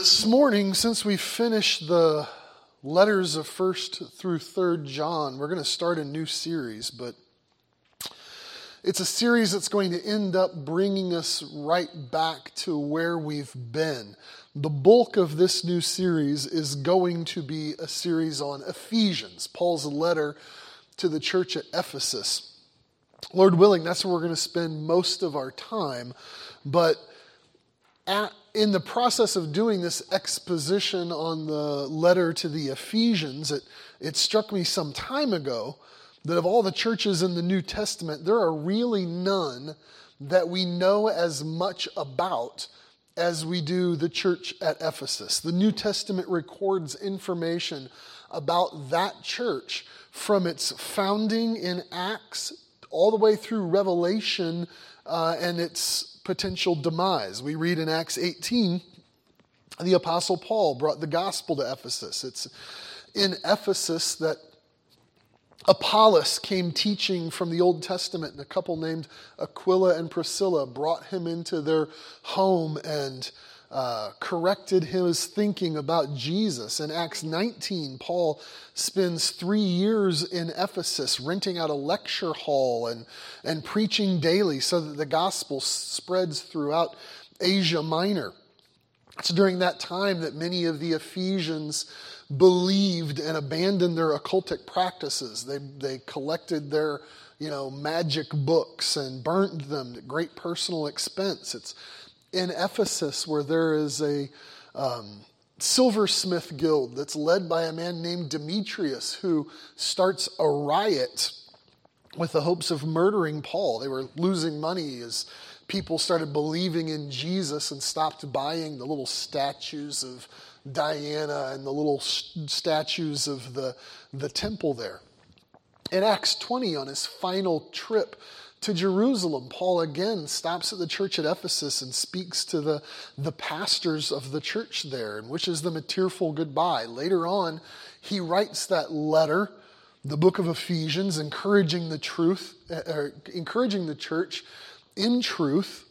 This morning, since we finished the letters of 1st through 3rd John, we're going to start a new series, but it's a series that's going to end up bringing us right back to where we've been. The bulk of this new series is going to be a series on Ephesians, Paul's letter to the church at Ephesus. Lord willing, that's where we're going to spend most of our time, but at in the process of doing this exposition on the letter to the Ephesians, it, it struck me some time ago that of all the churches in the New Testament, there are really none that we know as much about as we do the church at Ephesus. The New Testament records information about that church from its founding in Acts all the way through Revelation uh, and its potential demise. We read in Acts 18, the Apostle Paul brought the gospel to Ephesus. It's in Ephesus that Apollos came teaching from the Old Testament, and a couple named Aquila and Priscilla brought him into their home and uh, corrected his thinking about Jesus. In Acts 19, Paul spends three years in Ephesus renting out a lecture hall and, and preaching daily so that the gospel spreads throughout Asia Minor. It's during that time that many of the Ephesians believed and abandoned their occultic practices. They, they collected their you know, magic books and burned them at great personal expense. It's in Ephesus where there is a um, silversmith guild that's led by a man named Demetrius who starts a riot with the hopes of murdering Paul. They were losing money as people started believing in Jesus and stopped buying the little statues of Diana and the little statues of the, the temple there. In Acts 20, on his final trip to Jerusalem, Paul again stops at the church at Ephesus and speaks to the, the pastors of the church there and wishes them a tearful goodbye. Later on, he writes that letter, the book of Ephesians, encouraging the truth, uh, encouraging the church in truth,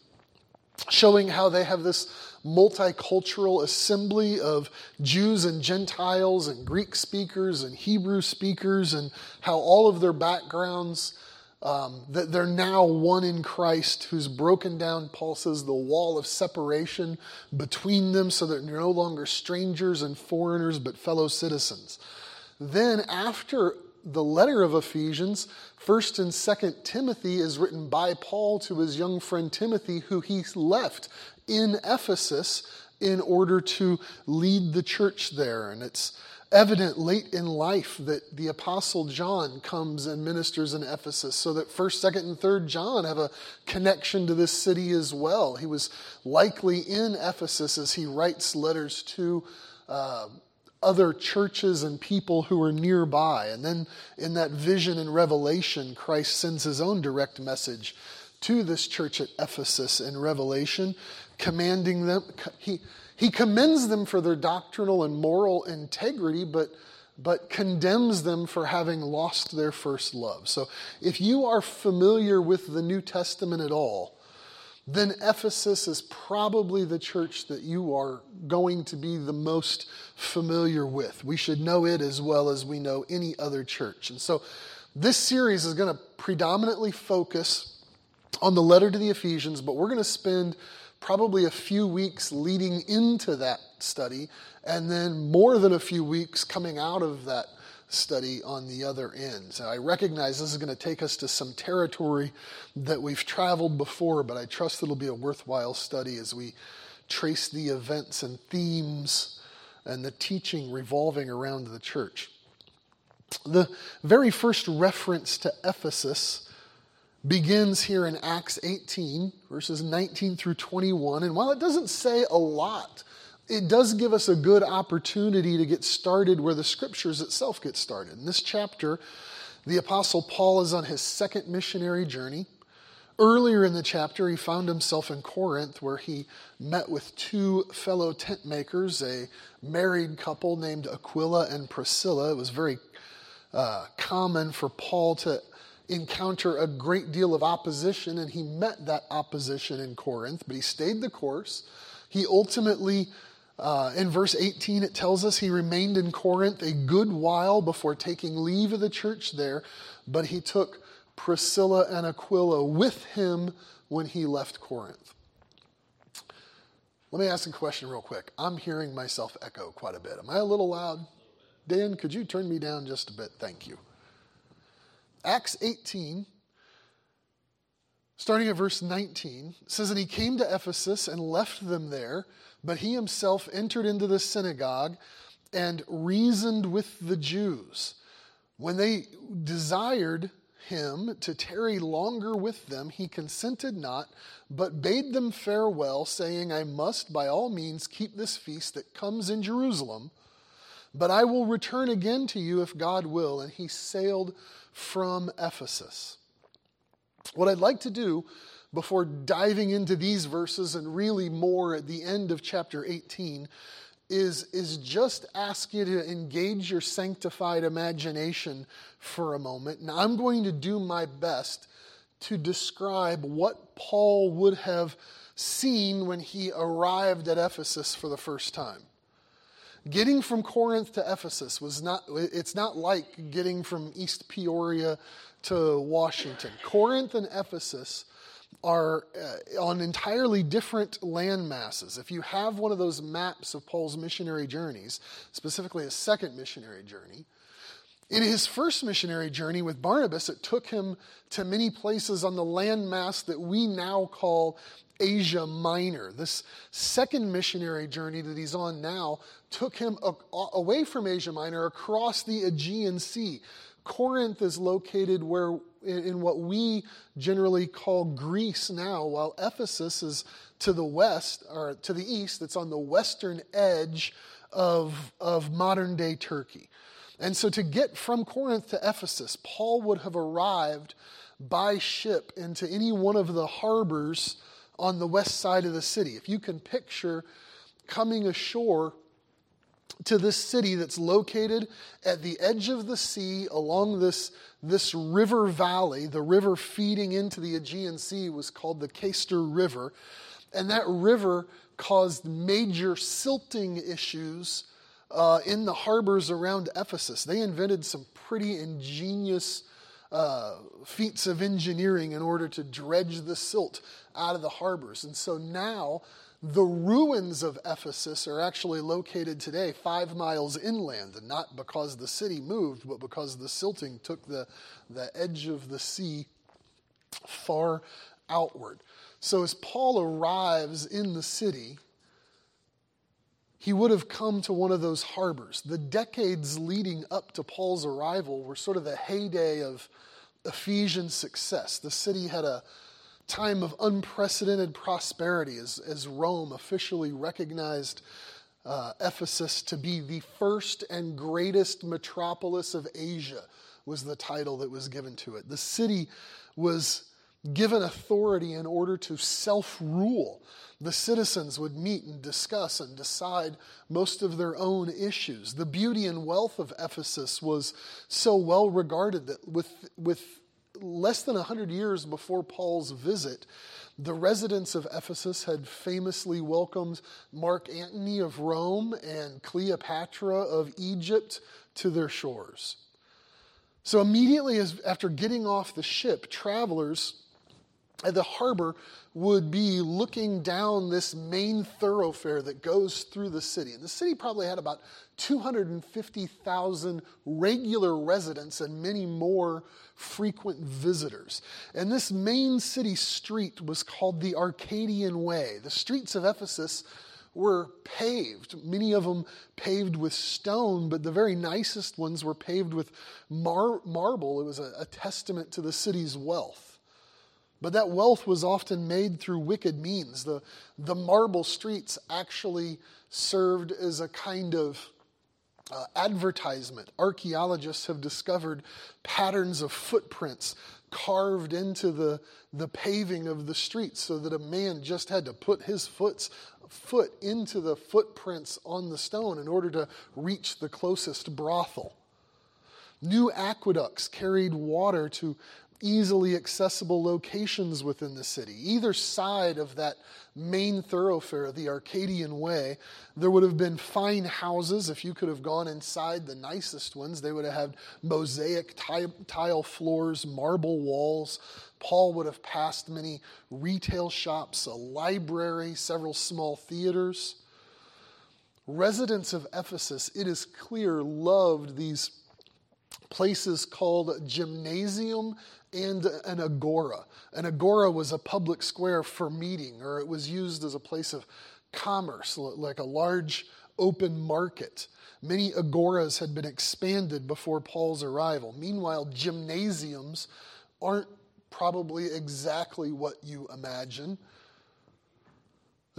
showing how they have this multicultural assembly of Jews and Gentiles and Greek speakers and Hebrew speakers, and how all of their backgrounds um, that they're now one in Christ who's broken down, Paul says, the wall of separation between them so that they're no longer strangers and foreigners but fellow citizens. Then, after the letter of Ephesians, 1st and 2nd Timothy is written by Paul to his young friend Timothy, who he left in Ephesus in order to lead the church there. And it's evident late in life that the apostle John comes and ministers in Ephesus so that 1st, 2nd, and 3rd John have a connection to this city as well. He was likely in Ephesus as he writes letters to uh, other churches and people who are nearby. And then in that vision and revelation, Christ sends his own direct message to this church at Ephesus in Revelation, commanding them. He, he commends them for their doctrinal and moral integrity, but, but condemns them for having lost their first love. So if you are familiar with the New Testament at all, then Ephesus is probably the church that you are going to be the most familiar with. We should know it as well as we know any other church. And so this series is going to predominantly focus on the letter to the Ephesians, but we're going to spend probably a few weeks leading into that study, and then more than a few weeks coming out of that study on the other end. So I recognize this is going to take us to some territory that we've traveled before, but I trust it'll be a worthwhile study as we trace the events and themes and the teaching revolving around the church. The very first reference to Ephesus begins here in Acts 18, verses 19 through 21. And while it doesn't say a lot, it does give us a good opportunity to get started where the scriptures itself get started. In this chapter, the Apostle Paul is on his second missionary journey. Earlier in the chapter, he found himself in Corinth where he met with two fellow tent makers, a married couple named Aquila and Priscilla. It was very uh, common for Paul to encounter a great deal of opposition, and he met that opposition in Corinth, but he stayed the course. He ultimately Uh, in verse 18, it tells us he remained in Corinth a good while before taking leave of the church there, but he took Priscilla and Aquila with him when he left Corinth. Let me ask a question real quick. I'm hearing myself echo quite a bit. Am I a little loud? Dan, could you turn me down just a bit? Thank you. Acts 18, starting at verse 19, says, And he came to Ephesus and left them there, but he himself entered into the synagogue and reasoned with the Jews. When they desired him to tarry longer with them, he consented not, but bade them farewell, saying, I must by all means keep this feast that comes in Jerusalem, but I will return again to you if God will. And he sailed from Ephesus. What I'd like to do before diving into these verses and really more at the end of chapter 18 is, is just ask you to engage your sanctified imagination for a moment. And I'm going to do my best to describe what Paul would have seen when he arrived at Ephesus for the first time. Getting from Corinth to Ephesus was not, it's not like getting from East Peoria to Washington. Corinth and Ephesus are uh, on entirely different land masses. If you have one of those maps of Paul's missionary journeys, specifically his second missionary journey, in his first missionary journey with Barnabas, it took him to many places on the landmass that we now call Asia Minor. This second missionary journey that he's on now took him away from Asia Minor across the Aegean Sea. Corinth is located where in what we generally call Greece now, while Ephesus is to the west or to the east, it's on the western edge of, of modern day Turkey. And so to get from Corinth to Ephesus, Paul would have arrived by ship into any one of the harbors on the west side of the city. If you can picture coming ashore to this city that's located at the edge of the sea along this, this river valley. The river feeding into the Aegean Sea was called the Cayster River. And that river caused major silting issues uh, in the harbors around Ephesus. They invented some pretty ingenious uh, feats of engineering in order to dredge the silt out of the harbors. And so now the ruins of Ephesus are actually located today five miles inland, and not because the city moved, but because the silting took the, the edge of the sea far outward. So as Paul arrives in the city, he would have come to one of those harbors. The decades leading up to Paul's arrival were sort of the heyday of Ephesian success. The city had a time of unprecedented prosperity as, as Rome officially recognized uh, Ephesus to be the first and greatest metropolis of Asia, was the title that was given to it. The city was given authority in order to self rule. The citizens would meet and discuss and decide most of their own issues. The beauty and wealth of Ephesus was so well regarded that with, with less than 100 years before Paul's visit, the residents of Ephesus had famously welcomed Mark Antony of Rome and Cleopatra of Egypt to their shores. So, immediately as, after getting off the ship, travelers the harbor would be looking down this main thoroughfare that goes through the city. And the city probably had about 250,000 regular residents and many more frequent visitors. And this main city street was called the Arcadian Way. The streets of Ephesus were paved, many of them paved with stone, but the very nicest ones were paved with mar- marble. It was a, a testament to the city's wealth. But that wealth was often made through wicked means. The, the marble streets actually served as a kind of uh, advertisement. Archaeologists have discovered patterns of footprints carved into the, the paving of the streets so that a man just had to put his foot's, foot into the footprints on the stone in order to reach the closest brothel. New aqueducts carried water to easily accessible locations within the city. Either side of that main thoroughfare, the Arcadian Way, there would have been fine houses. If you could have gone inside the nicest ones, they would have had mosaic tile floors, marble walls. Paul would have passed many retail shops, a library, several small theaters. Residents of Ephesus, it is clear, loved these places called gymnasium and an agora. An agora was a public square for meeting, or it was used as a place of commerce, like a large open market. Many agoras had been expanded before Paul's arrival. Meanwhile, gymnasiums aren't probably exactly what you imagine.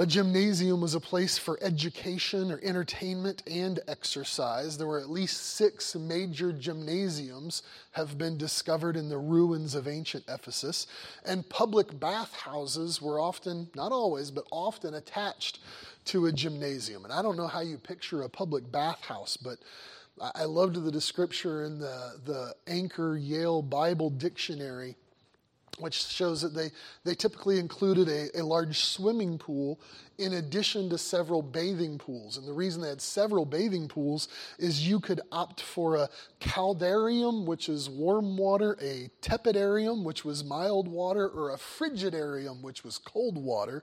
A gymnasium was a place for education or entertainment and exercise. There were at least six major gymnasiums have been discovered in the ruins of ancient Ephesus, and public bathhouses were often, not always, but often attached to a gymnasium. And I don't know how you picture a public bathhouse, but I loved the description in the, the Anchor Yale Bible Dictionary which shows that they, they typically included a, a large swimming pool in addition to several bathing pools. And the reason they had several bathing pools is you could opt for a caldarium, which is warm water, a tepidarium, which was mild water, or a frigidarium, which was cold water.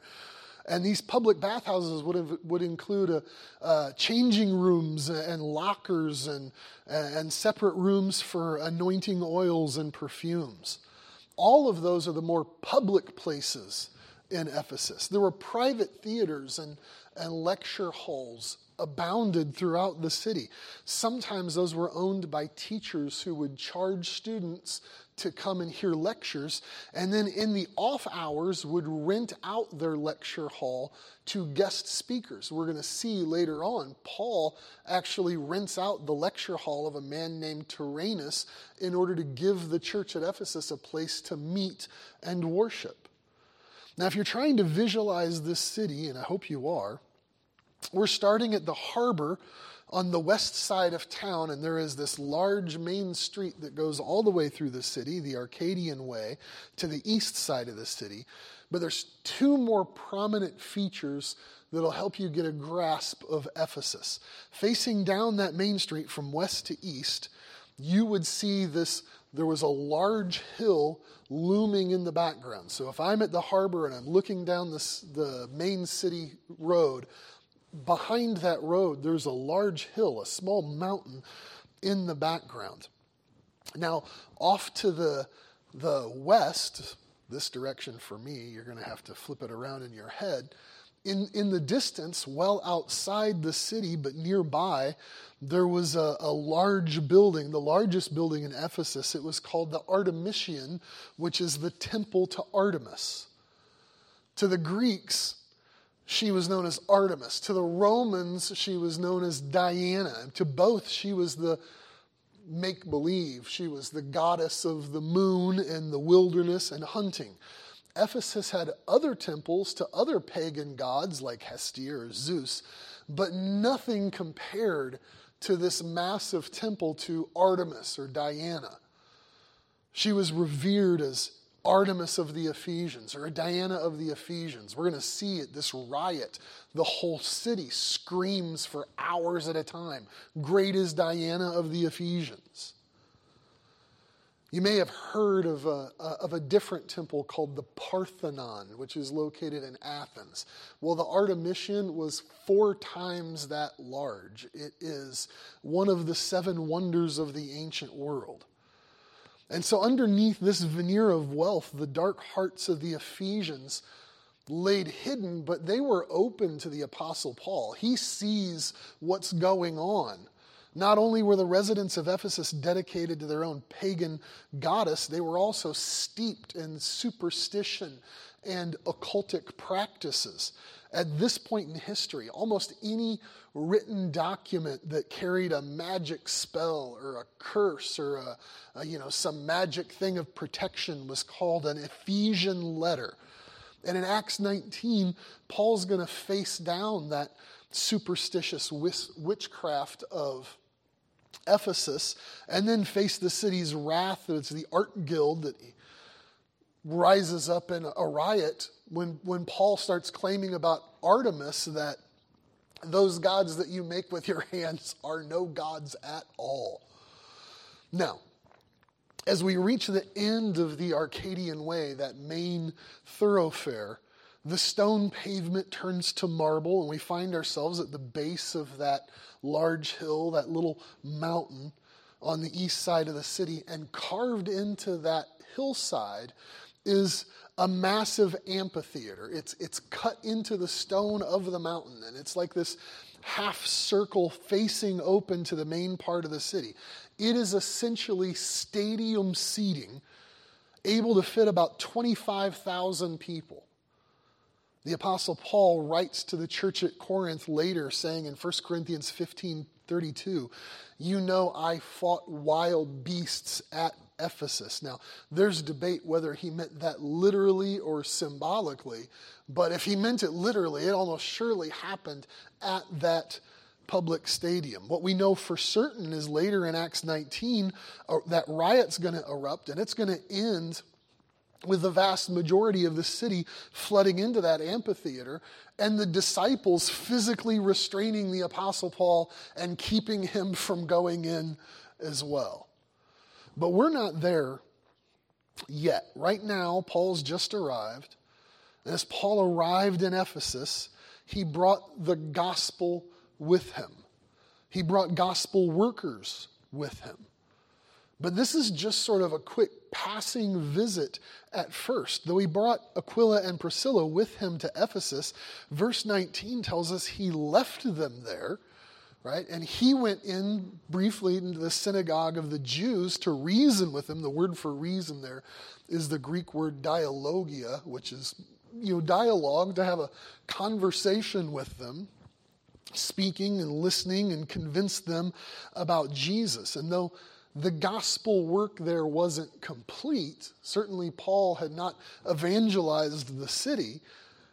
And these public bathhouses would, have, would include a, uh, changing rooms and lockers and, and separate rooms for anointing oils and perfumes all of those are the more public places in Ephesus. There were private theaters and, and lecture halls abounded throughout the city. Sometimes those were owned by teachers who would charge students to come and hear lectures, and then in the off hours would rent out their lecture hall to guest speakers. We're going to see later on, Paul actually rents out the lecture hall of a man named Tyrannus in order to give the church at Ephesus a place to meet and worship. Now, if you're trying to visualize this city, and I hope you are, we're starting at the harbor on the west side of town, and there is this large main street that goes all the way through the city, the Arcadian Way, to the east side of the city. But there's two more prominent features that'll help you get a grasp of Ephesus. Facing down that main street from west to east, you would see this there was a large hill looming in the background. So if I'm at the harbor and I'm looking down this, the main city road, behind that road, there's a large hill, a small mountain in the background. Now, off to the, the west, this direction for me, you're going to have to flip it around in your head. In, in the distance, well outside the city, but nearby, there was a, a large building, the largest building in Ephesus. It was called the Artemision, which is the temple to Artemis. To the Greeks, she was known as Artemis. To the Romans, she was known as Diana. To both, she was the make believe. She was the goddess of the moon and the wilderness and hunting. Ephesus had other temples to other pagan gods like Hestia or Zeus, but nothing compared to this massive temple to Artemis or Diana. She was revered as Artemis of the Ephesians or a Diana of the Ephesians. We're going to see it, this riot. The whole city screams for hours at a time. Great is Diana of the Ephesians. You may have heard of a, of a different temple called the Parthenon, which is located in Athens. Well, the Artemision was four times that large. It is one of the seven wonders of the ancient world. And so, underneath this veneer of wealth, the dark hearts of the Ephesians laid hidden, but they were open to the Apostle Paul. He sees what's going on. Not only were the residents of Ephesus dedicated to their own pagan goddess, they were also steeped in superstition and occultic practices. At this point in history, almost any written document that carried a magic spell or a curse or a, a, you know some magic thing of protection was called an Ephesian letter. And in Acts 19, Paul's going to face down that superstitious witchcraft of Ephesus and then face the city's wrath. It's the art guild that rises up in a riot when, when Paul starts claiming about Artemis that those gods that you make with your hands are no gods at all. Now, as we reach the end of the Arcadian Way, that main thoroughfare, the stone pavement turns to marble, and we find ourselves at the base of that large hill, that little mountain on the east side of the city. And carved into that hillside is a massive amphitheater. It's, it's cut into the stone of the mountain, and it's like this half circle facing open to the main part of the city. It is essentially stadium seating, able to fit about 25,000 people. The Apostle Paul writes to the church at Corinth later, saying in 1 Corinthians 15 32, You know, I fought wild beasts at Ephesus. Now, there's debate whether he meant that literally or symbolically, but if he meant it literally, it almost surely happened at that public stadium. What we know for certain is later in Acts 19, uh, that riot's going to erupt and it's going to end with the vast majority of the city flooding into that amphitheater and the disciples physically restraining the Apostle Paul and keeping him from going in as well. But we're not there yet. Right now, Paul's just arrived. And as Paul arrived in Ephesus, he brought the gospel with him. He brought gospel workers with him. But this is just sort of a quick passing visit at first. Though he brought Aquila and Priscilla with him to Ephesus, verse 19 tells us he left them there, right? And he went in briefly into the synagogue of the Jews to reason with them. The word for reason there is the Greek word dialogia, which is you know dialogue to have a conversation with them speaking and listening and convince them about Jesus. And though the gospel work there wasn't complete, certainly Paul had not evangelized the city.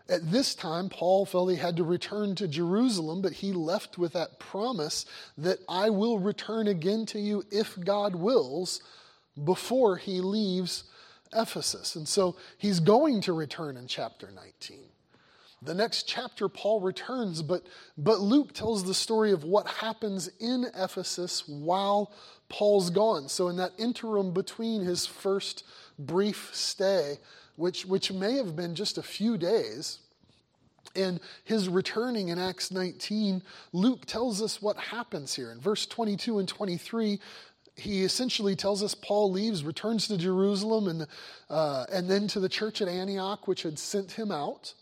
At this time, Paul felt he had to return to Jerusalem, but he left with that promise that I will return again to you if God wills before he leaves Ephesus. And so he's going to return in chapter 19. The next chapter, Paul returns, but, but Luke tells the story of what happens in Ephesus while Paul's gone. So, in that interim between his first brief stay, which, which may have been just a few days, and his returning in Acts 19, Luke tells us what happens here. In verse 22 and 23, he essentially tells us Paul leaves, returns to Jerusalem, and, uh, and then to the church at Antioch, which had sent him out.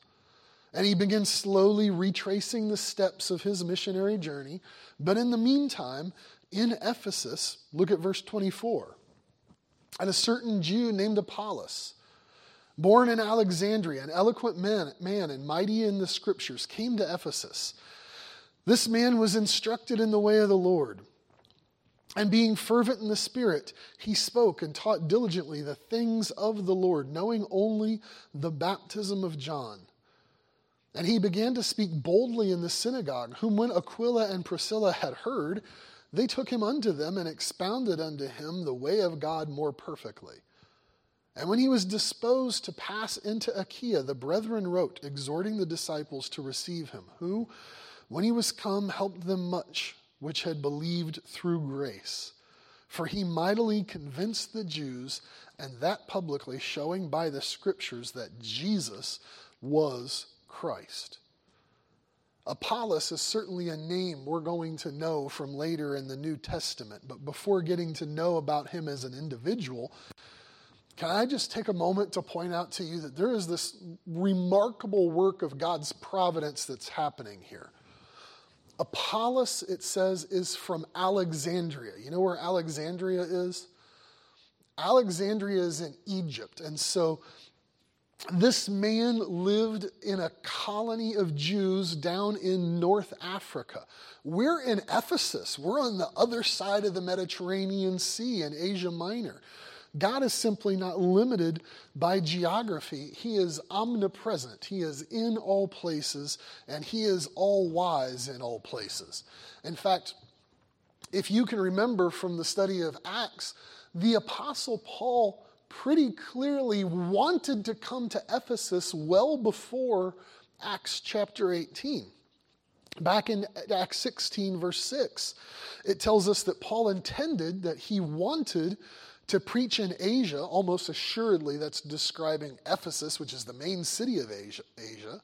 And he begins slowly retracing the steps of his missionary journey. But in the meantime, in Ephesus, look at verse 24. And a certain Jew named Apollos, born in Alexandria, an eloquent man, man and mighty in the scriptures, came to Ephesus. This man was instructed in the way of the Lord. And being fervent in the Spirit, he spoke and taught diligently the things of the Lord, knowing only the baptism of John. And he began to speak boldly in the synagogue, whom when Aquila and Priscilla had heard, they took him unto them and expounded unto him the way of God more perfectly. And when he was disposed to pass into Achaia, the brethren wrote, exhorting the disciples to receive him, who, when he was come, helped them much which had believed through grace. For he mightily convinced the Jews, and that publicly, showing by the scriptures that Jesus was Christ. Apollos is certainly a name we're going to know from later in the New Testament, but before getting to know about him as an individual, can I just take a moment to point out to you that there is this remarkable work of God's providence that's happening here? Apollos, it says, is from Alexandria. You know where Alexandria is? Alexandria is in Egypt. And so this man lived in a colony of Jews down in North Africa. We're in Ephesus. We're on the other side of the Mediterranean Sea in Asia Minor. God is simply not limited by geography. He is omnipresent. He is in all places, and He is all wise in all places. In fact, if you can remember from the study of Acts, the Apostle Paul pretty clearly wanted to come to Ephesus well before Acts chapter 18. Back in Acts 16, verse 6, it tells us that Paul intended that he wanted to preach in Asia, almost assuredly, that's describing Ephesus, which is the main city of Asia. Asia.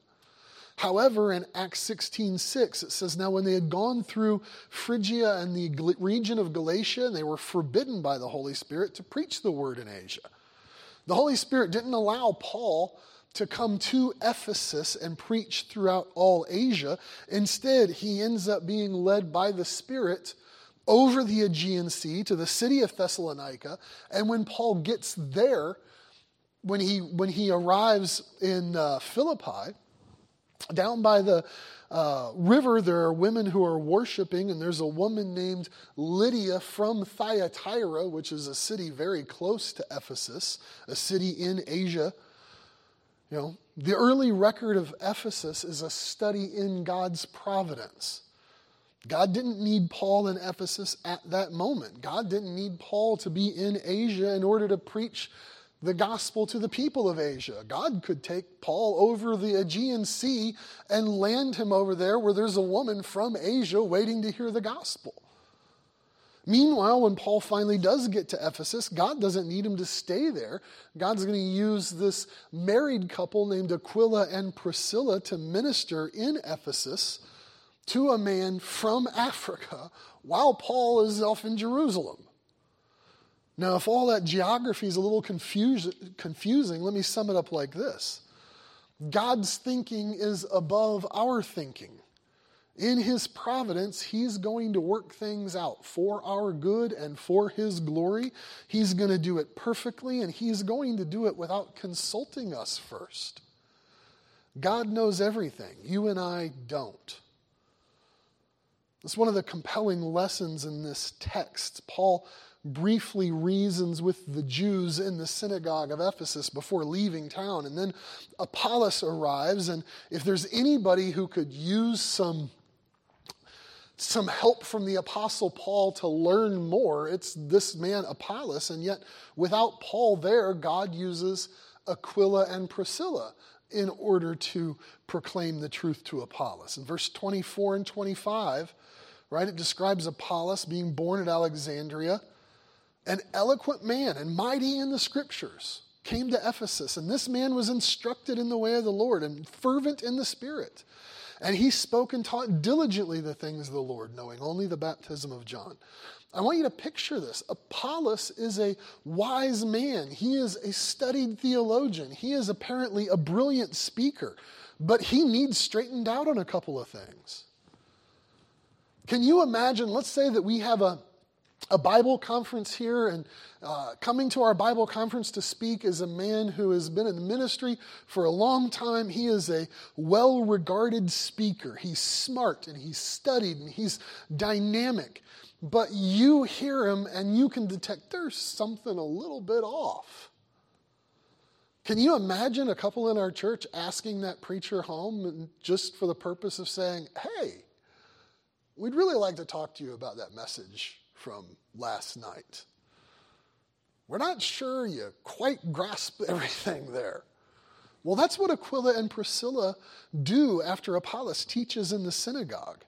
However, in Acts 16 6, it says, Now when they had gone through Phrygia and the region of Galatia, and they were forbidden by the Holy Spirit to preach the word in Asia. The Holy Spirit didn't allow Paul to come to Ephesus and preach throughout all Asia. Instead, he ends up being led by the Spirit over the Aegean Sea to the city of Thessalonica. And when Paul gets there, when he, when he arrives in uh, Philippi, down by the uh, river, there are women who are worshiping, and there's a woman named Lydia from Thyatira, which is a city very close to Ephesus, a city in Asia. You know, the early record of Ephesus is a study in God's providence. God didn't need Paul in Ephesus at that moment. God didn't need Paul to be in Asia in order to preach the gospel to the people of Asia. God could take Paul over the Aegean Sea and land him over there where there's a woman from Asia waiting to hear the gospel. Meanwhile, when Paul finally does get to Ephesus, God doesn't need him to stay there. God's going to use this married couple named Aquila and Priscilla to minister in Ephesus to a man from Africa while Paul is off in Jerusalem. Now, if all that geography is a little confuse, confusing, let me sum it up like this God's thinking is above our thinking. In His providence, He's going to work things out for our good and for His glory. He's going to do it perfectly, and He's going to do it without consulting us first. God knows everything. You and I don't. It's one of the compelling lessons in this text. Paul briefly reasons with the Jews in the synagogue of Ephesus before leaving town. And then Apollos arrives, and if there's anybody who could use some, some help from the Apostle Paul to learn more, it's this man Apollos. And yet, without Paul there, God uses Aquila and Priscilla in order to proclaim the truth to Apollos. In verse 24 and 25, right? It describes Apollos being born at Alexandria, an eloquent man and mighty in the scriptures, came to Ephesus. And this man was instructed in the way of the Lord and fervent in the Spirit. And he spoke and taught diligently the things of the Lord, knowing only the baptism of John. I want you to picture this. Apollos is a wise man. He is a studied theologian. He is apparently a brilliant speaker, but he needs straightened out on a couple of things. Can you imagine? Let's say that we have a, a Bible conference here, and uh, coming to our Bible conference to speak is a man who has been in the ministry for a long time. He is a well regarded speaker. He's smart and he's studied and he's dynamic. But you hear him and you can detect there's something a little bit off. Can you imagine a couple in our church asking that preacher home just for the purpose of saying, hey, We'd really like to talk to you about that message from last night. We're not sure you quite grasp everything there. Well, that's what Aquila and Priscilla do after Apollos teaches in the synagogue.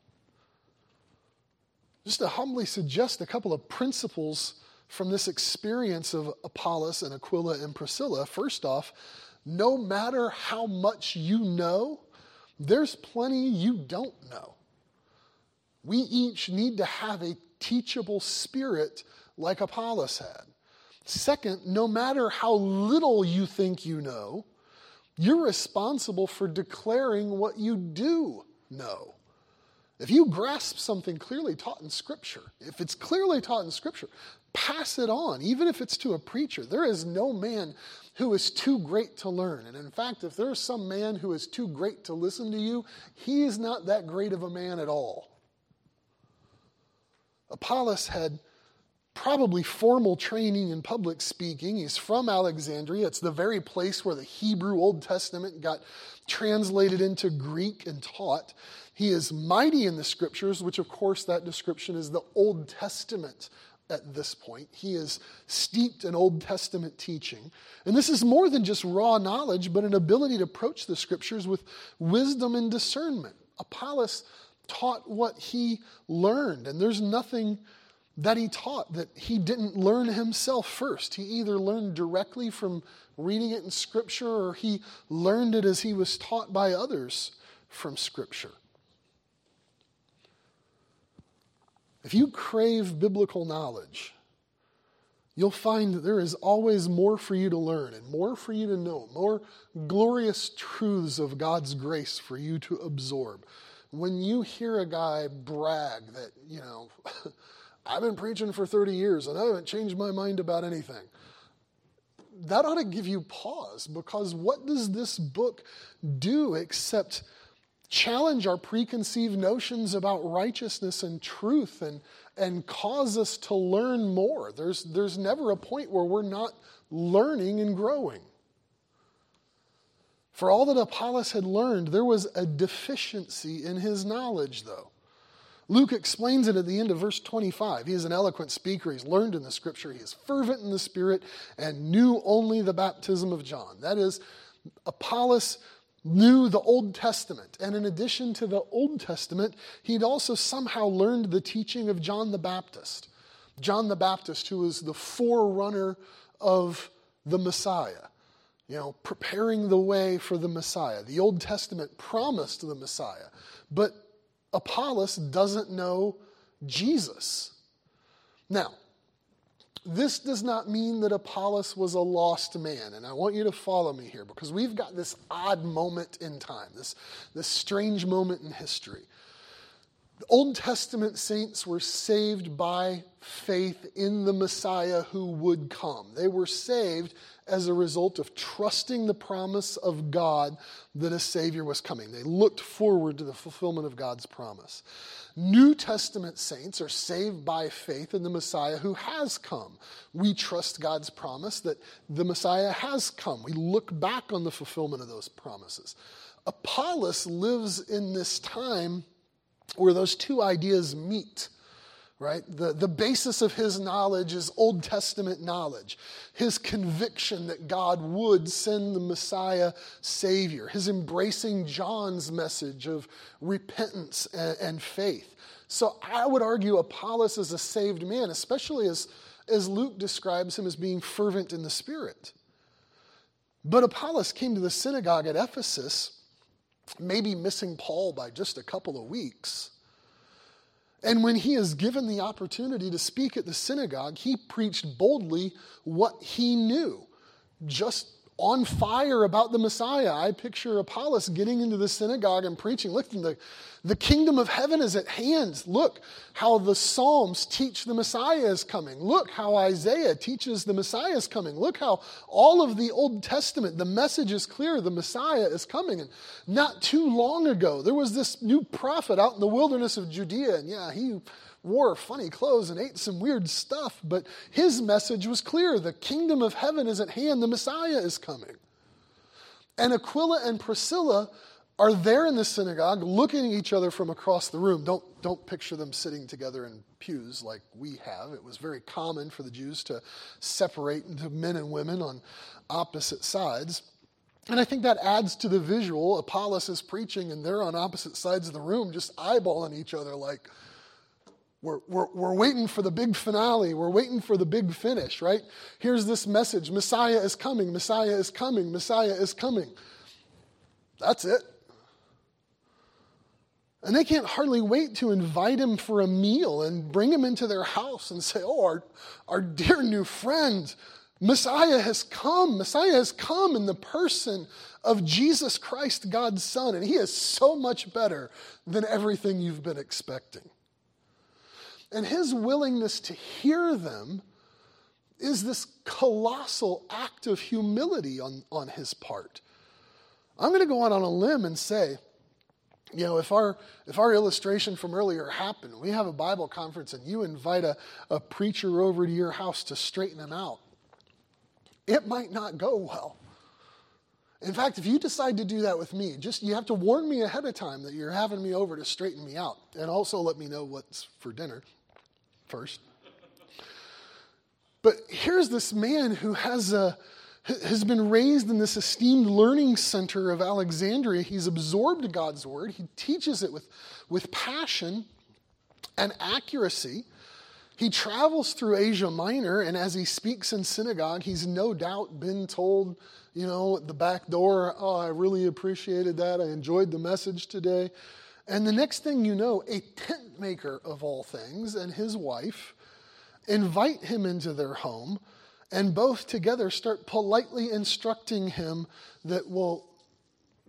Just to humbly suggest a couple of principles from this experience of Apollos and Aquila and Priscilla. First off, no matter how much you know, there's plenty you don't know. We each need to have a teachable spirit like Apollos had. Second, no matter how little you think you know, you're responsible for declaring what you do know. If you grasp something clearly taught in Scripture, if it's clearly taught in Scripture, pass it on, even if it's to a preacher. There is no man who is too great to learn. And in fact, if there's some man who is too great to listen to you, he is not that great of a man at all. Apollos had probably formal training in public speaking. He's from Alexandria. It's the very place where the Hebrew Old Testament got translated into Greek and taught. He is mighty in the scriptures, which, of course, that description is the Old Testament at this point. He is steeped in Old Testament teaching. And this is more than just raw knowledge, but an ability to approach the scriptures with wisdom and discernment. Apollos taught what he learned, and there's nothing that he taught that he didn't learn himself first. He either learned directly from reading it in Scripture or he learned it as he was taught by others from Scripture. If you crave biblical knowledge, you'll find that there is always more for you to learn and more for you to know, more glorious truths of God's grace for you to absorb. When you hear a guy brag that, you know, I've been preaching for 30 years and I haven't changed my mind about anything. That ought to give you pause because what does this book do except challenge our preconceived notions about righteousness and truth and, and cause us to learn more? There's, there's never a point where we're not learning and growing. For all that Apollos had learned, there was a deficiency in his knowledge, though. Luke explains it at the end of verse 25. He is an eloquent speaker. He's learned in the scripture. He is fervent in the spirit and knew only the baptism of John. That is, Apollos knew the Old Testament. And in addition to the Old Testament, he'd also somehow learned the teaching of John the Baptist. John the Baptist, who was the forerunner of the Messiah, you know, preparing the way for the Messiah. The Old Testament promised the Messiah. But Apollos doesn't know Jesus. Now, this does not mean that Apollos was a lost man. And I want you to follow me here because we've got this odd moment in time, this, this strange moment in history. The Old Testament saints were saved by faith in the Messiah who would come. They were saved as a result of trusting the promise of God that a Savior was coming. They looked forward to the fulfillment of God's promise. New Testament saints are saved by faith in the Messiah who has come. We trust God's promise that the Messiah has come. We look back on the fulfillment of those promises. Apollos lives in this time where those two ideas meet right? The, the basis of his knowledge is Old Testament knowledge. His conviction that God would send the Messiah Savior. His embracing John's message of repentance and, and faith. So I would argue Apollos is a saved man, especially as, as Luke describes him as being fervent in the Spirit. But Apollos came to the synagogue at Ephesus, maybe missing Paul by just a couple of weeks and when he is given the opportunity to speak at the synagogue, he preached boldly what he knew, just on fire about the Messiah. I picture Apollos getting into the synagogue and preaching. Look, the, the kingdom of heaven is at hand. Look how the Psalms teach the Messiah is coming. Look how Isaiah teaches the Messiah is coming. Look how all of the Old Testament, the message is clear the Messiah is coming. And not too long ago, there was this new prophet out in the wilderness of Judea. And yeah, he wore funny clothes and ate some weird stuff, but his message was clear the kingdom of heaven is at hand, the Messiah is coming. And Aquila and Priscilla are there in the synagogue looking at each other from across the room. Don't, don't picture them sitting together in pews like we have. It was very common for the Jews to separate into men and women on opposite sides. And I think that adds to the visual. Apollos is preaching, and they're on opposite sides of the room, just eyeballing each other like, we're, we're, we're waiting for the big finale. We're waiting for the big finish, right? Here's this message Messiah is coming, Messiah is coming, Messiah is coming. That's it. And they can't hardly wait to invite him for a meal and bring him into their house and say, Oh, our, our dear new friend, Messiah has come. Messiah has come in the person of Jesus Christ, God's Son. And he is so much better than everything you've been expecting. And his willingness to hear them is this colossal act of humility on, on his part. I'm going to go out on a limb and say, you know, if our, if our illustration from earlier happened, we have a Bible conference and you invite a, a preacher over to your house to straighten him out, it might not go well. In fact, if you decide to do that with me, just you have to warn me ahead of time that you're having me over to straighten me out and also let me know what's for dinner first. But here's this man who has, a, has been raised in this esteemed learning center of Alexandria. He's absorbed God's word, he teaches it with, with passion and accuracy. He travels through Asia Minor, and as he speaks in synagogue, he's no doubt been told, you know, at the back door, oh, I really appreciated that. I enjoyed the message today. And the next thing you know, a tent maker of all things and his wife invite him into their home, and both together start politely instructing him that, well,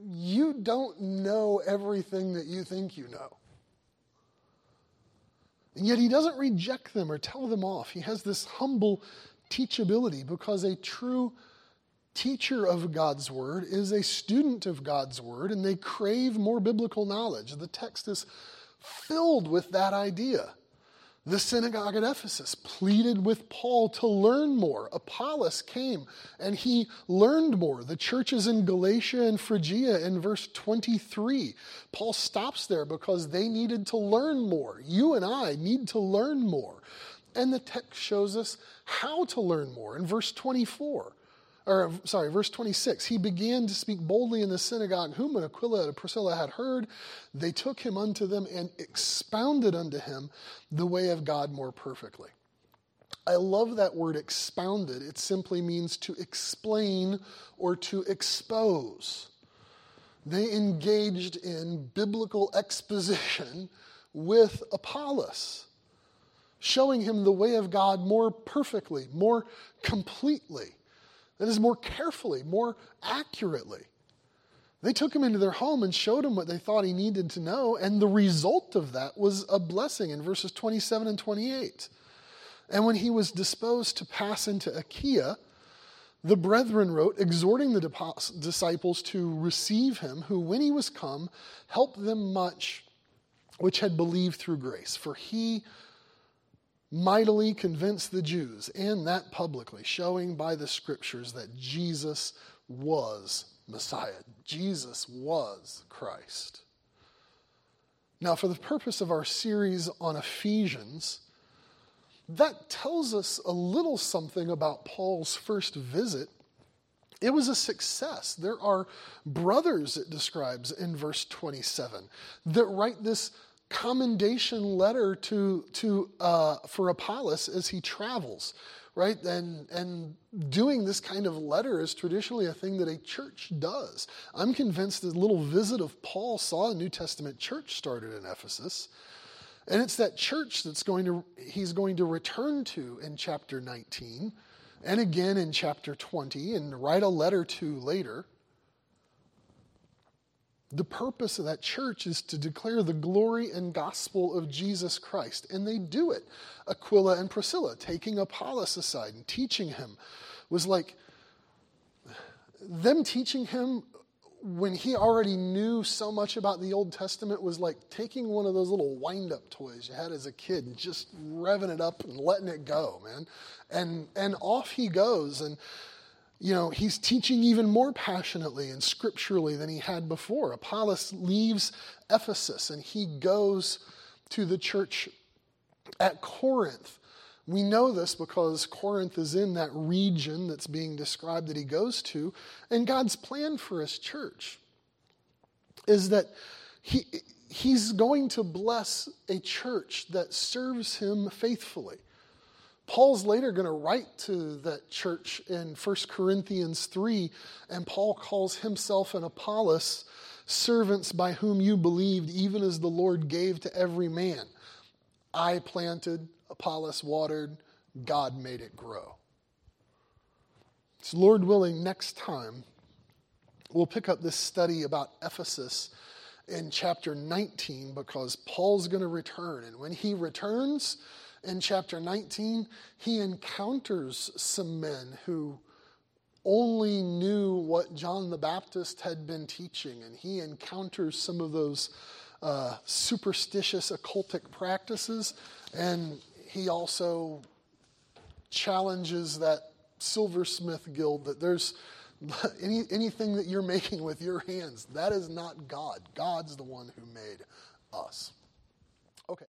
you don't know everything that you think you know. And yet he doesn't reject them or tell them off. He has this humble teachability because a true teacher of God's word is a student of God's word and they crave more biblical knowledge. The text is filled with that idea. The synagogue at Ephesus pleaded with Paul to learn more. Apollos came and he learned more. The churches in Galatia and Phrygia in verse 23, Paul stops there because they needed to learn more. You and I need to learn more. And the text shows us how to learn more in verse 24 or sorry, verse 26, he began to speak boldly in the synagogue, whom Aquila and Priscilla had heard, they took him unto them and expounded unto him the way of God more perfectly. I love that word expounded. It simply means to explain or to expose. They engaged in biblical exposition with Apollos, showing him the way of God more perfectly, more completely that is more carefully, more accurately. They took him into their home and showed him what they thought he needed to know, and the result of that was a blessing in verses 27 and 28. And when he was disposed to pass into Achaia, the brethren wrote, exhorting the disciples to receive him, who, when he was come, helped them much which had believed through grace. For he mightily convinced the Jews, and that publicly, showing by the scriptures that Jesus was Messiah. Jesus was Christ. Now, for the purpose of our series on Ephesians, that tells us a little something about Paul's first visit. It was a success. There are brothers, it describes in verse 27, that write this commendation letter to, to, uh, for Apollos as he travels, right? And, and doing this kind of letter is traditionally a thing that a church does. I'm convinced that little visit of Paul saw a New Testament church started in Ephesus. And it's that church that's going to, he's going to return to in chapter 19 and again in chapter 20 and write a letter to later. The purpose of that church is to declare the glory and gospel of Jesus Christ. And they do it. Aquila and Priscilla, taking Apollos aside and teaching him, was like them teaching him when he already knew so much about the Old Testament was like taking one of those little wind up toys you had as a kid and just revving it up and letting it go, man. And, and off he goes. And you know, he's teaching even more passionately and scripturally than he had before. Apollos leaves Ephesus and he goes to the church at Corinth. We know this because Corinth is in that region that's being described that he goes to. And God's plan for his church is that he, he's going to bless a church that serves him faithfully. Paul's later going to write to that church in 1 Corinthians 3, and Paul calls himself and Apollos servants by whom you believed, even as the Lord gave to every man. I planted, Apollos watered, God made it grow. So, Lord willing, next time we'll pick up this study about Ephesus in chapter 19 because Paul's going to return. And when he returns, in chapter 19, he encounters some men who only knew what John the Baptist had been teaching, and he encounters some of those uh, superstitious occultic practices, and he also challenges that silversmith guild that there's any, anything that you're making with your hands, that is not God. God's the one who made us.